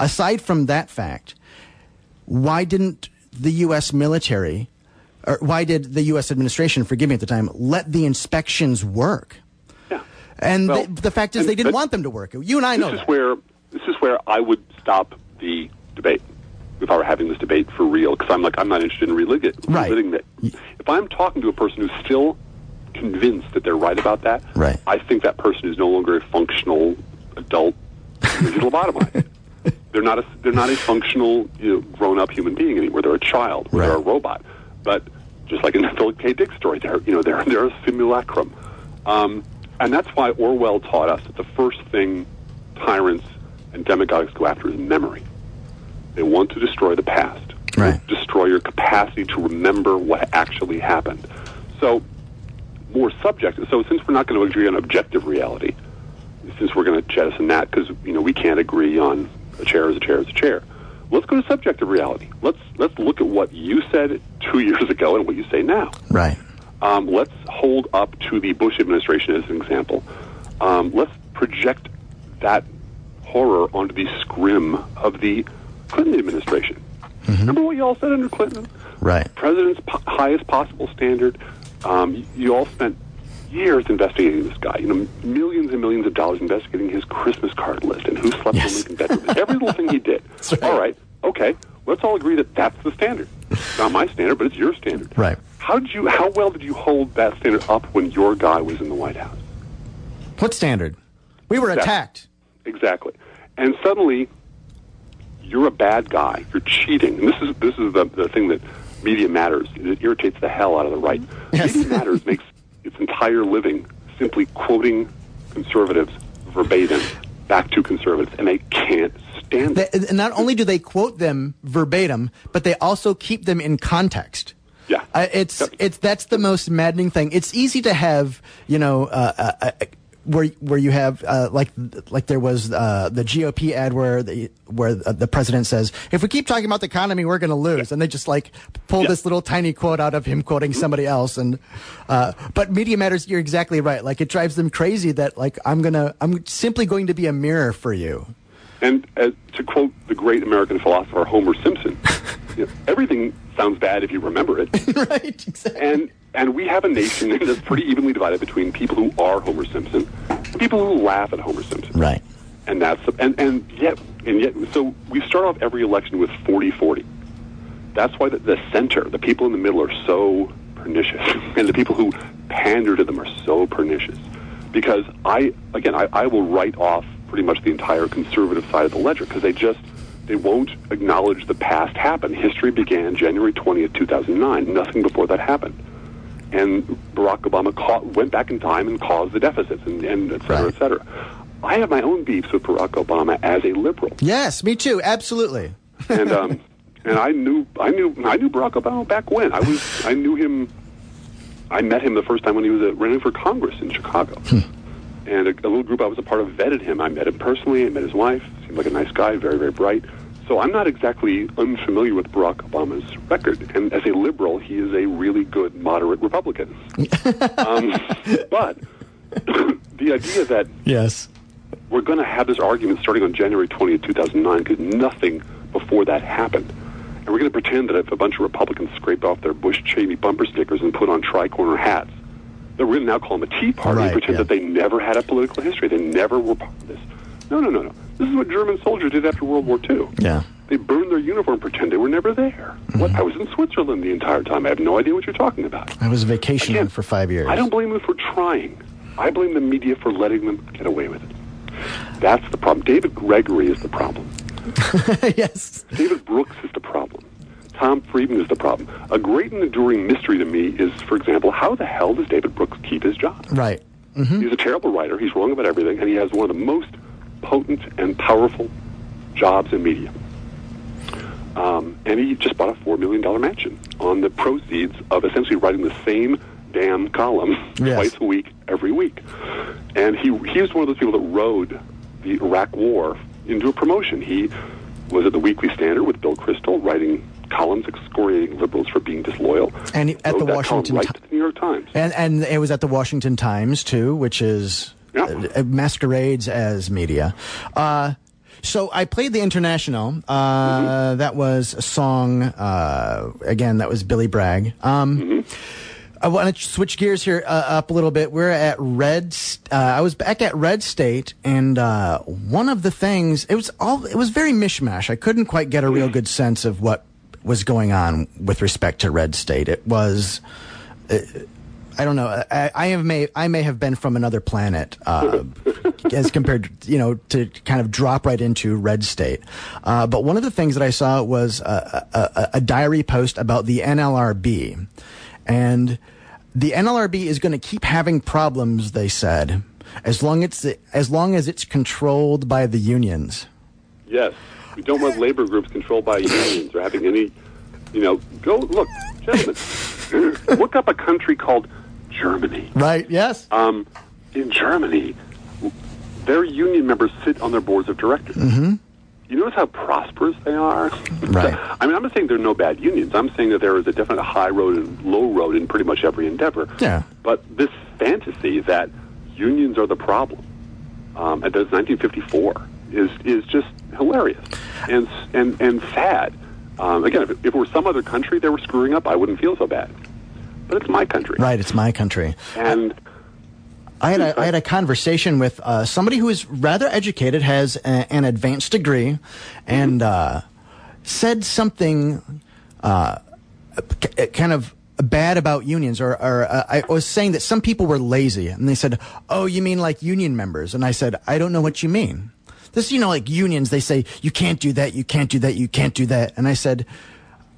aside from that fact, why didn't the U.S. military, or why did the U.S. administration, forgive me at the time, let the inspections work? And Well, the, the fact is, and- they didn't want them to work. You and I know this is that. where this is where I would stop the debate if I were having this debate for real. Because I'm like I'm not interested in reliving it. Right. it. If I'm talking to a person who's still convinced that they're right about that, Right. I think that person is no longer a functional adult digital lobotomized. *laughs* They're not a they're not a functional you know, grown up human being anymore. They're a child. They're a robot. But just like in the Philip K. Dick story, they're you know they're they're a simulacrum. Um, and that's why Orwell taught us that the first thing tyrants and demagogues go after is memory. They want to destroy the past, Right. destroy your capacity to remember what actually happened. So, more subjective. So, since we're not going to agree on objective reality, since we're going to jettison that because you know we can't agree on a chair is a chair is a chair, let's go to subjective reality. Let's let's look at what you said two *laughs* years ago and what you say now. Right. Um, let's hold up to the Bush administration as an example. Um, let's project that horror onto the scrim of the Clinton administration. Remember what you all said under Clinton? Right. President's po- highest possible standard. Um, y- you all spent years investigating this guy. You know, millions and millions of dollars investigating his Christmas card list and who slept Yes. in Lincoln bedroom. Every little thing he did. *laughs* right. All right, okay. Let's all agree that that's the standard. It's not my standard, but it's your standard. Right. How did you? How well did you hold that standard up when your guy was in the White House? What standard? We were Exactly. attacked. Exactly. And suddenly, you're a bad guy. You're cheating. And this is this is the the thing that media matters. It irritates the hell out of the right. *laughs* Yes. Media matters makes its entire living simply quoting conservatives verbatim back to conservatives, and they can't stand it. They, and not only do they quote them verbatim, but they also keep them in context. Yeah. Uh, it's Yep. it's that's the most maddening thing. It's easy to have you know uh, uh, uh, where where you have uh, like like there was uh, the GOP ad where the where the president says if we keep talking about the economy we're going to lose and they just like pull Yeah. this little tiny quote out of him quoting somebody else and uh, but media matters you're exactly right like it drives them crazy that like I'm gonna I'm simply going to be a mirror for you And uh, to quote the great American philosopher Homer Simpson, *laughs* you know, everything sounds bad if you remember it. *laughs* right exactly and and we have a nation *laughs* that's pretty evenly divided between people who are Homer Simpson and people who laugh at Homer Simpson. right And that's and and yet and yet so we start off every election with 40-40. That's why the, the center, the people in the middle are so pernicious and the people who pander to them are so pernicious. Because I again I, I will write off pretty much the entire conservative side of the ledger because they just they won't acknowledge the past happened. History began January 20th, 2009. Nothing before that happened and Barack Obama ca- went back in time and caused the deficits, and, and et cetera, Right. et cetera. I have my own beefs with Barack Obama as a liberal, yes me too absolutely and um, and I knew I knew I knew Barack Obama back when I was I knew him. I met him the first time when he was uh, running for Congress in Chicago, and a, a little group I was a part of vetted him. I met him personally. I met his wife. seemed like a nice guy, very, very bright. So I'm not exactly unfamiliar with Barack Obama's record. And as a liberal, he is a really good moderate Republican. *laughs* um, but *coughs* the idea that Yes. we're going to have this argument starting on January 20th, 2009, because nothing before that happened. And we're going to pretend that if a bunch of Republicans scrape off their Bush Cheney bumper stickers and put on tri-corner hats, we're going now call them a Tea Party Right, pretend yeah. that they never had a political history. They never were part of this. No, no, no, no. This is what German soldiers did after World War II. Yeah. They burned their uniform pretend they were never there. Mm-hmm. What? I was in Switzerland the entire time. I have no idea what you're talking about. I was vacationing Again, for five years. I don't blame them for trying. I blame the media for letting them get away with it. That's the problem. David Gregory is the problem. *laughs* yes. David Brooks is the problem. Tom Friedman is the problem. A great and enduring mystery to me is, for example, how the hell does David Brooks keep his job? Right. He's a terrible writer. He's wrong about everything, and he has one of the most potent and powerful jobs in media. Um, and he just bought a four million dollar mansion on the proceeds of essentially writing the same damn column *laughs* Yes. twice a week, every week. And he he was one of those people that rode the Iraq War into a promotion. He was at the Weekly Standard with Bill Kristol, writing columns excoriating liberals for being disloyal. And at the Washington right to the New York Times. And and it was at the Washington Times too, which is Yeah. uh, masquerades as media. Uh, so I played the International. Uh, Mm-hmm. That was a song. Uh, again, that was Billy Bragg. Um, Mm-hmm. I want to switch gears here uh, up a little bit. We're at Red. St- Uh, I was back at Red State, and uh, one of the things it was all it was very mishmash. I couldn't quite get a real good sense of what was going on with respect to Red State. It was. I don't know. I, I have may I may have been from another planet uh, *laughs* as compared, to, you know, to kind of drop right into Red State. Uh, but one of the things that I saw was a, a, a, a diary post about the NLRB, and the NLRB is going to keep having problems. They said as long as it's, as long as it's controlled by the unions. Yes, we don't want labor groups controlled by unions or having any, you know, go look, gentlemen, *coughs* look up a country called Germany. Right. Yes. Um, in Germany, their union members sit on their boards of directors. Mm-hmm. You notice how prosperous they are? Right. *laughs* I mean, I'm not saying there are no bad unions. I'm saying that there is a definite high road and low road in pretty much every endeavor. Yeah. But this fantasy that unions are the problem, um, and that's 1954, is is just hilarious and and and sad. Um, again, if, if it were some other country they were screwing up, I wouldn't feel so bad. But it's my country, Right. It's my country. and I had a, I had a conversation with uh, somebody who is rather educated, has a, an advanced degree, and uh, said something uh, k- kind of bad about unions. Or, or uh, I was saying that some people were lazy, and they said, "Oh, you mean like union members?" And I said, "I don't know what you mean." This, you know, like unions, they say you can't do that, you can't do that, you can't do that, and I said.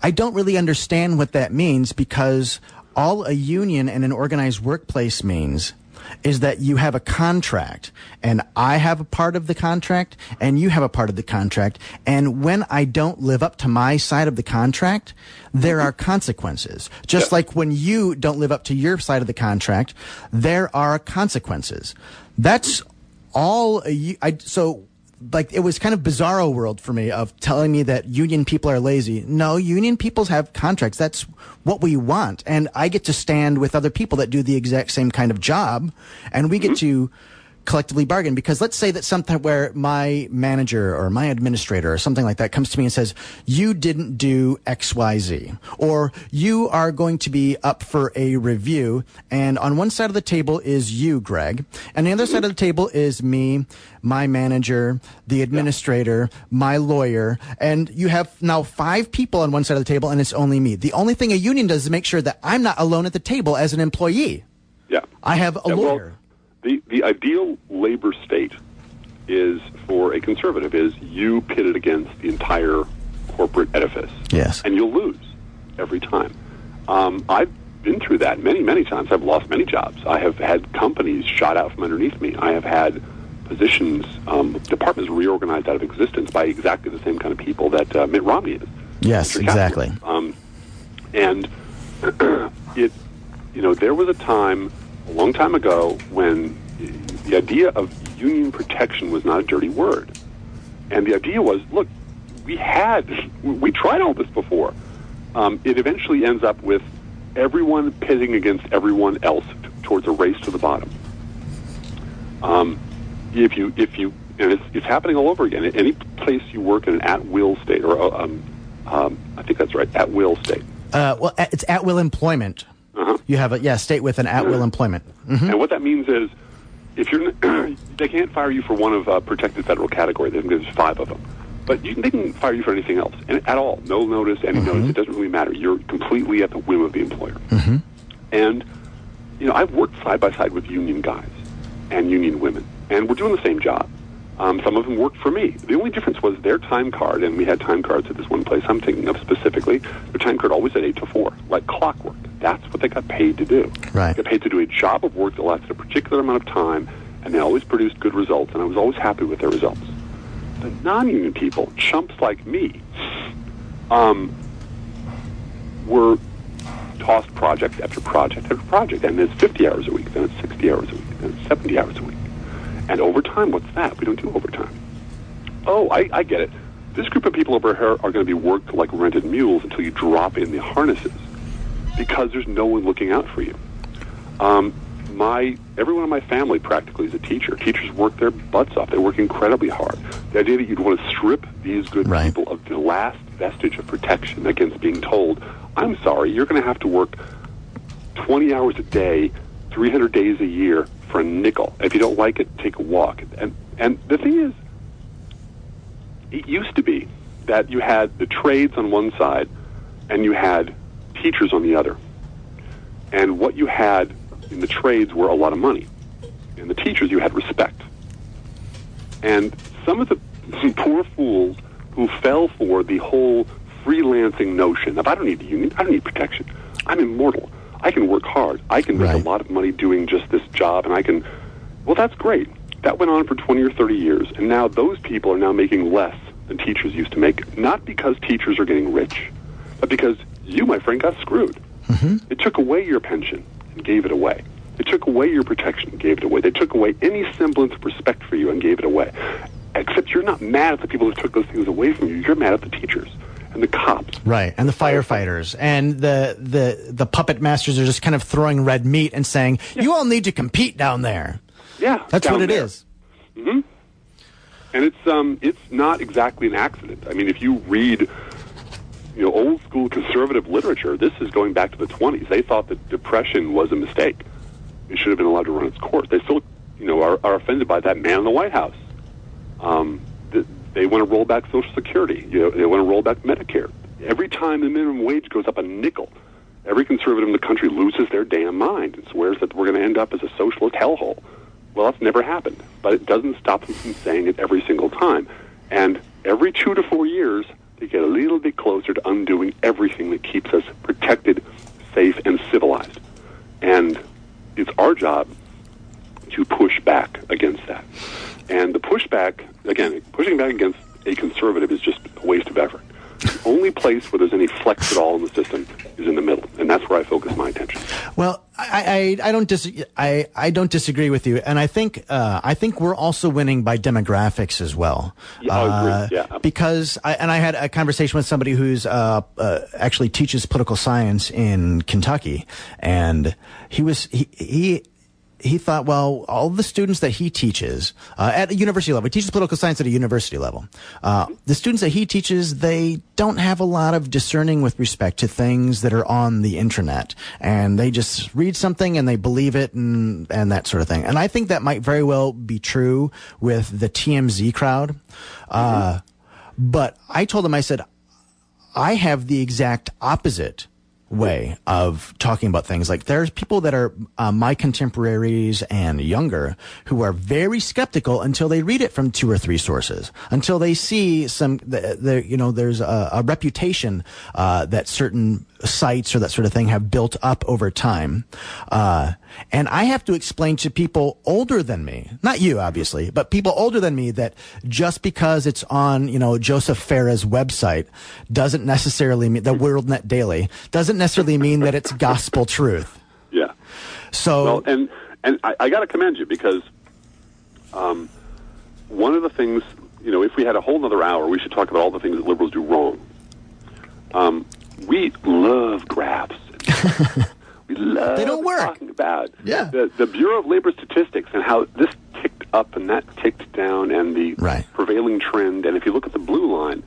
I don't really understand what that means because all a union and an organized workplace means is that you have a contract and I have a part of the contract and you have a part of the contract. And when I don't live up to my side of the contract, there are consequences. Just Yeah. like when you don't live up to your side of the contract, there are consequences. That's all a, I, so like it was kind of bizarro world for me of telling me that union people are lazy. No, union people have contracts. That's what we want. And I get to stand with other people that do the exact same kind of job and we get mm-hmm. to collectively bargain. Because let's say that something where my manager or my administrator or something like that comes to me and says you didn't do xyz or you are going to be up for a review and on one side of the table is you greg and the other side of the table is me my manager the administrator my lawyer and you have now five people on one side of the table and it's only me. The only thing a union does is make sure that i'm not alone at the table as an employee. Yeah, i have a Yeah, well, lawyer the the ideal labor state is for a conservative is you pitted against the entire corporate edifice. Yes. and you'll lose every time. Um, I've been through that many many times. I've lost many jobs. I have had companies shot out from underneath me. I have had positions, um, departments reorganized out of existence by exactly the same kind of people that uh, Mitt Romney is. Yes, exactly. Um, and *clears throat* it, you know, there was a time a long time ago when the idea of union protection was not a dirty word. And the idea was, look, we had, we tried all this before. Um, it eventually ends up with everyone pitting against everyone else t- towards a race to the bottom. Um, if you, if you, and it's, it's happening all over again. Any place you work in an at-will state, or uh, um, um, I think that's right, at-will state. Uh, well, it's at will employment. Uh-huh. You have a yeah state with an at will employment. And what that means is, if you're, *clears throat* they can't fire you for one of uh, protected federal category. There's five of them, but you, they can fire you for anything else and at all. No notice, any notice. It doesn't really matter. You're completely at the whim of the employer. And you know, I've worked side by side with union guys and union women, and we're doing the same job. Um, some of them worked for me. The only difference was their time card, and we had time cards at this one place I'm thinking of specifically. Their time card always said eight to four, like clockwork. That's what they got paid to do. Right. They got paid to do a job of work that lasted a particular amount of time, and they always produced good results, and I was always happy with their results. The non-union people, chumps like me, um, were tossed project after project after project, and it's 50 hours a week, then it's 60 hours a week, then it's 70 hours a week. And overtime, what's that? We don't do overtime. Oh, I, I get it. This group of people over here are going to be worked like rented mules until you drop in the harnesses because there's no one looking out for you. Um, my everyone in my family practically is a teacher. Teachers work their butts off. They work incredibly hard. The idea that you'd want to strip these good Right. people of the last vestige of protection against being told, "I'm sorry, you're going to have to work 20 hours a day, 300 days a year for a nickel. If you don't like it, take a walk." And and the thing is, it used to be that you had the trades on one side and you had teachers on the other. And what you had in the trades were a lot of money. In the teachers, you had respect. And some of the *laughs* poor fools who fell for the whole freelancing notion of I don't need a union, I don't need protection. I'm immortal. I can work hard. I can make Right. a lot of money doing just this job, and I can. Well, that's great. That went on for 20 or 30 years, and now those people are now making less than teachers used to make, not because teachers are getting rich, but because you, my friend, got screwed. Mm-hmm. It took away your pension and gave it away. It took away your protection and gave it away. They took away any semblance of respect for you and gave it away. Except you're not mad at the people who took those things away from you. You're mad at the teachers and the cops. Right, and the firefighters and the the the puppet masters are just kind of throwing red meat and saying, "You all need to compete down there." Yeah, That's what it there. is. And it's um it's not exactly an accident. I mean, if you read you know old school conservative literature, this is going back to the 20s. They thought that depression was a mistake. It should have been allowed to run its course. They still you know are, are offended by that man in the White House. Um, they want to roll back Social Security. You know, they want to roll back Medicare. Every time the minimum wage goes up a nickel, every conservative in the country loses their damn mind and swears that we're going to end up as a socialist hellhole. Well, that's never happened, but it doesn't stop them from saying it every single time. And every two to four years, they get a little bit closer to undoing everything that keeps us protected, safe, and civilized. And it's our job to push back against that. And the pushback, again, pushing back against a conservative is just a waste of effort. The only place where there's any flex at all in the system is in the middle, and that's where I focus my attention. Well, I, I, I don't dis- I, I don't disagree with you, and I think uh, I think we're also winning by demographics as well. Yeah, I agree. Uh, Yeah. Because I, and I had a conversation with somebody who's uh, uh, actually teaches political science in Kentucky, and he was he he. He thought, well, all the students that he teaches uh, at a university level, he teaches political science at a university level. Uh, the students that he teaches, they don't have a lot of discerning with respect to things that are on the internet, and they just read something and they believe it and and that sort of thing. And I think that might very well be true with the TMZ crowd. Uh, but I told him, I said, I have the exact opposite way of talking about things. Like there's people that are uh, my contemporaries and younger who are very skeptical until they read it from two or three sources, until they see some, the, the, you know, there's a, a reputation uh, that certain sites or that sort of thing have built up over time. Uh, and I have to explain to people older than me, not you, obviously, but people older than me that just because it's on, you know, Joseph Farah's website doesn't necessarily mean, the WorldNet Daily, doesn't necessarily mean that it's gospel truth. Yeah. So, Well, and and I, I got to commend you because um, one of the things you know, if we had a whole other hour, we should talk about all the things that liberals do wrong. Um, we love graphs. *laughs* we love They don't work. talking about Yeah. the, the Bureau of Labor Statistics and how this ticked up and that ticked down and the Right. prevailing trend. And if you look at the blue line,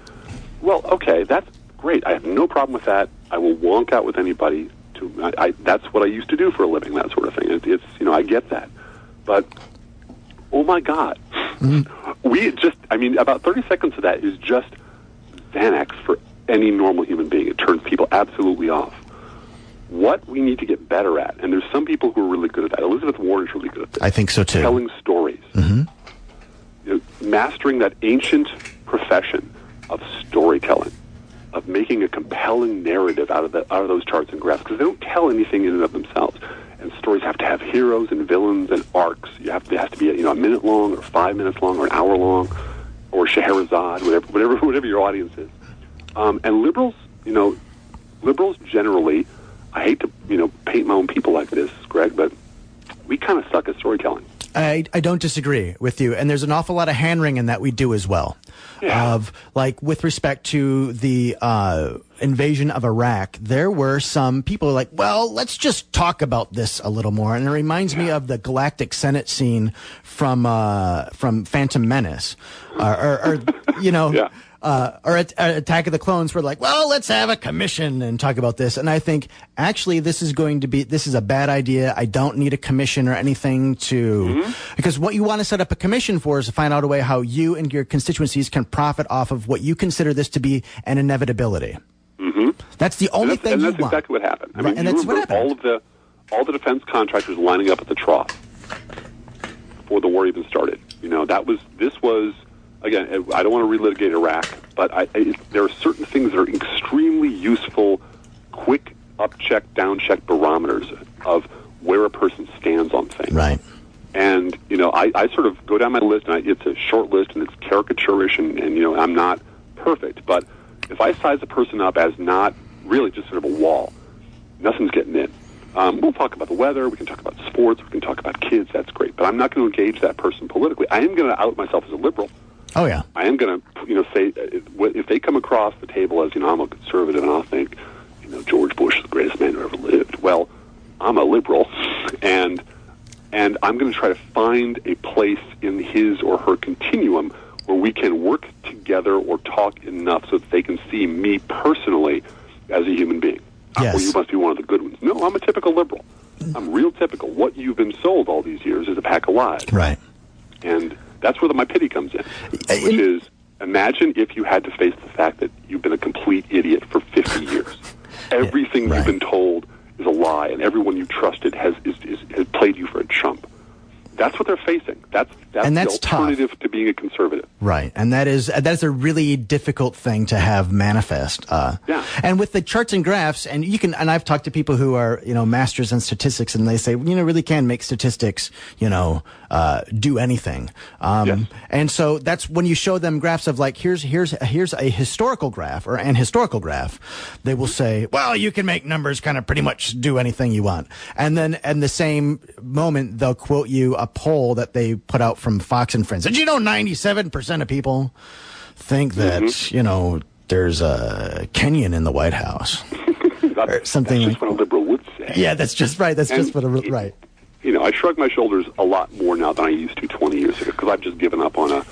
well, okay, that's great. I have no problem with that. I will wonk out with anybody. To I, I, that's what I used to do for a living. That sort of thing. It, it's you know I get that, but oh my God, mm-hmm. we just I mean about thirty seconds of that is just Xanax for any normal human being. It turns people absolutely off. What we need to get better at, and there's some people who are really good at that. Elizabeth Warren is really good at this I think so too. telling stories. Mm-hmm. You know, mastering that ancient profession of storytelling, of making a compelling narrative out of the, out of those charts and graphs, because they don't tell anything in and of themselves. And stories have to have heroes and villains and arcs. You have to, it has to be you know a minute long or five minutes long or an hour long, or Scheherazade, whatever whatever *laughs* whatever your audience is. Um, and liberals, you know, liberals generally, I hate to you know paint my own people like this, Greg, but we kind of suck at storytelling. I, I don't disagree with you. And there's an awful lot of hand wringing that we do as well. Yeah. Of like with respect to the uh, invasion of Iraq, there were some people like, well, let's just talk about this a little more. And it reminds me of the Galactic Senate scene from uh, from Phantom Menace, or, or, or you know. *laughs* Yeah. Uh, or at, uh, Attack of the Clones, we're like, well, let's have a commission and talk about this. And I think actually this is going to be, this is a bad idea. I don't need a commission or anything to, because what you want to set up a commission for is to find out a way how you and your constituencies can profit off of what you consider this to be an inevitability. Mm-hmm. That's the only and thing and you that's want. exactly what happened. I Right, mean, and that's what happened. all of the all the defense contractors lining up at the trough before the war even started. You know, that was this was again. I don't want to relitigate Iraq, but I, I, there are certain things that are extremely useful, quick up check, down check barometers of where a person stands on things. Right. And you know, I, I sort of go down my list, and I, it's a short list, and it's caricaturish, and, and you know, I'm not perfect. But if I size a person up as not really just sort of a wall, nothing's getting in. Um, we'll talk about the weather. We can talk about sports. We can talk about kids. That's great. But I'm not going to engage that person politically. I am going to out myself as a liberal. Oh, yeah. I am going to, you know, say uh, if they come across the table as, you know, I'm a conservative and I'll think, you know, George Bush is the greatest man who ever lived. Well, I'm a liberal, and and I'm going to try to find a place in his or her continuum where we can work together or talk enough so that they can see me personally as a human being. Yes. Well, you must be one of the good ones. No, I'm a typical liberal. I'm real typical. What you've been sold all these years is a pack of lies. Right. And that's where the my pity comes in, uh, which is imagine if you had to face the fact that you've been a complete idiot for 50 *laughs* years. Everything right. you've been told is a lie, and everyone you trusted has is, is, has played you for a chump. That's what they're facing. That's that's, And that's the tough. alternative to being a conservative. Right, and that is that is a really difficult thing to have manifest. Uh, Yeah. And with the charts and graphs, and you can, and I've talked to people who are you know masters in statistics, and they say you know really can make statistics you know uh, do anything. Um, Yes. And so that's when you show them graphs of like here's here's here's a historical graph or an historical graph, they will say, well, you can make numbers kind of pretty much do anything you want, and then in the same moment they'll quote you a poll that they put out from Fox and Friends. Did you know ninety seven percent of people think that Mm-hmm. you know there's a Kenyan in the White House? *laughs* That's, Or something that's just what a liberal would say. Yeah, that's just right. That's just what a, it- right. You know, I shrug my shoulders a lot more now than I used to 20 years ago because I've just given up on a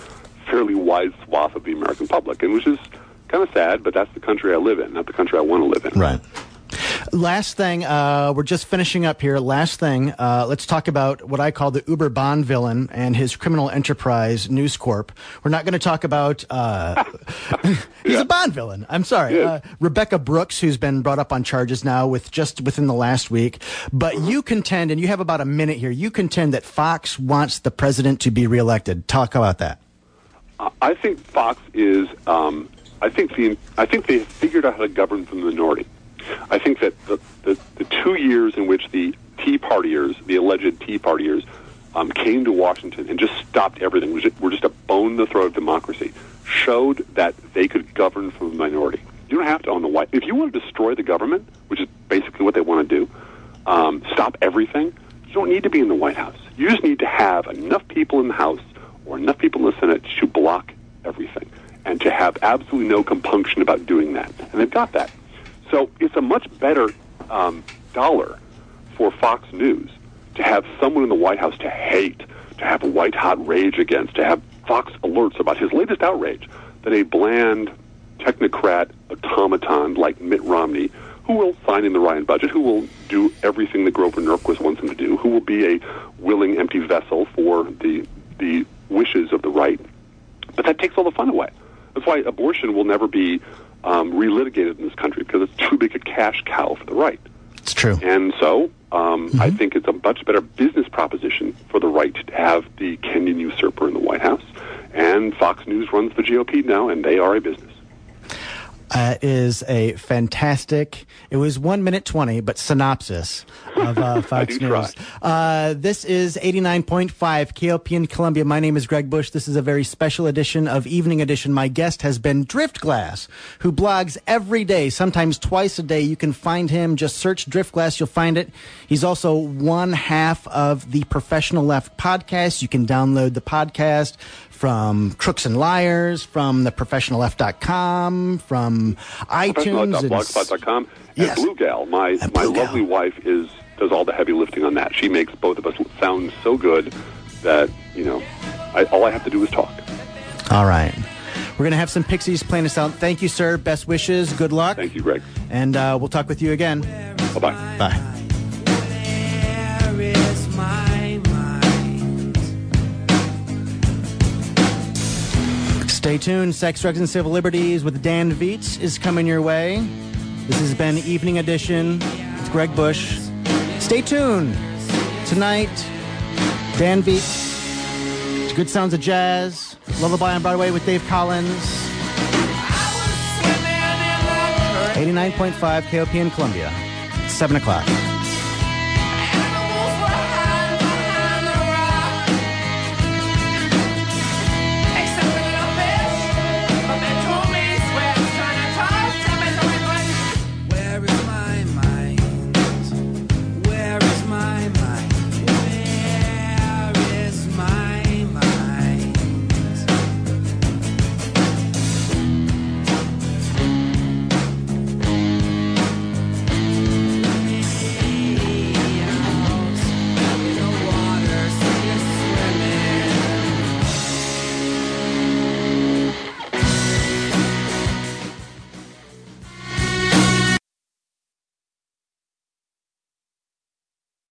fairly wide swath of the American public, and which is kind of sad, but that's the country I live in, not the country I want to live in. Right. Last thing, uh, we're just finishing up here. Last thing, uh, let's talk about what I call the Uber Bond villain and his criminal enterprise, News Corp. We're not going to talk about. Uh, *laughs* he's Yeah. a Bond villain. I'm sorry, uh, Rebekah Brooks, who's been brought up on charges now with just within the last week. But you contend, and you have about a minute here. You contend that Fox wants the president to be reelected. Talk about that. I think Fox is. Um, I think the. I think they figured out how to govern from the minority. I think that the, the, the two years in which the Tea Partiers, the alleged Tea Partiers, um, came to Washington and just stopped everything, was just, were just a bone in the throat of democracy, showed that they could govern from the minority. You don't have to own the White. If you want to destroy the government, which is basically what they want to do, um, stop everything. You don't need to be in the White House. You just need to have enough people in the House or enough people in the Senate to block everything and to have absolutely no compunction about doing that. And they've got that. So it's a much better um, dollar for Fox News to have someone in the White House to hate, to have a white hot rage against, to have Fox alerts about his latest outrage, than a bland technocrat automaton like Mitt Romney, who will sign in the Ryan budget, who will do everything that Grover Norquist wants him to do, who will be a willing empty vessel for the the wishes of the right. But that takes all the fun away. That's why abortion will never be um, relitigated in this country because it's too big a cash cow for the right. It's true. And so um, I think it's a much better business proposition for the right to have the Kenyan usurper in the White House. And Fox News runs the GOP now, and they are a business. Uh, is a fantastic. It was one minute twenty, but synopsis of uh, *laughs* Fox News. Uh, this is eighty nine point five KOPN in Columbia. My name is Greg Bush. This is a very special edition of Evening Edition. My guest has been Driftglass, who blogs every day, sometimes twice a day. You can find him. Just search Driftglass. You'll find it. He's also one half of the Professional Left podcast. You can download the podcast from Crooks and Liars, from the professionalleft.com, from iTunes. and- Professional.blogspot.com. And Yes. Blue Gal, my, And my Blue Gal. lovely wife, is does all the heavy lifting on that. She makes both of us sound so good that, you know, I, all I have to do is talk. All right. We're going to have some Pixies playing us out. Thank you, sir. Best wishes. Good luck. Thank you, Greg. And uh, we'll talk with you again. Bye-bye. Bye. Stay tuned. Sex, Drugs, and Civil Liberties with Dan Viets is coming your way. This has been Evening Edition with Greg Bush. Stay tuned. Tonight, Dan Viets, Good Sounds of Jazz, Lullaby on Broadway with Dave Collins. 89.5 KOPN in Columbia. 7 o'clock.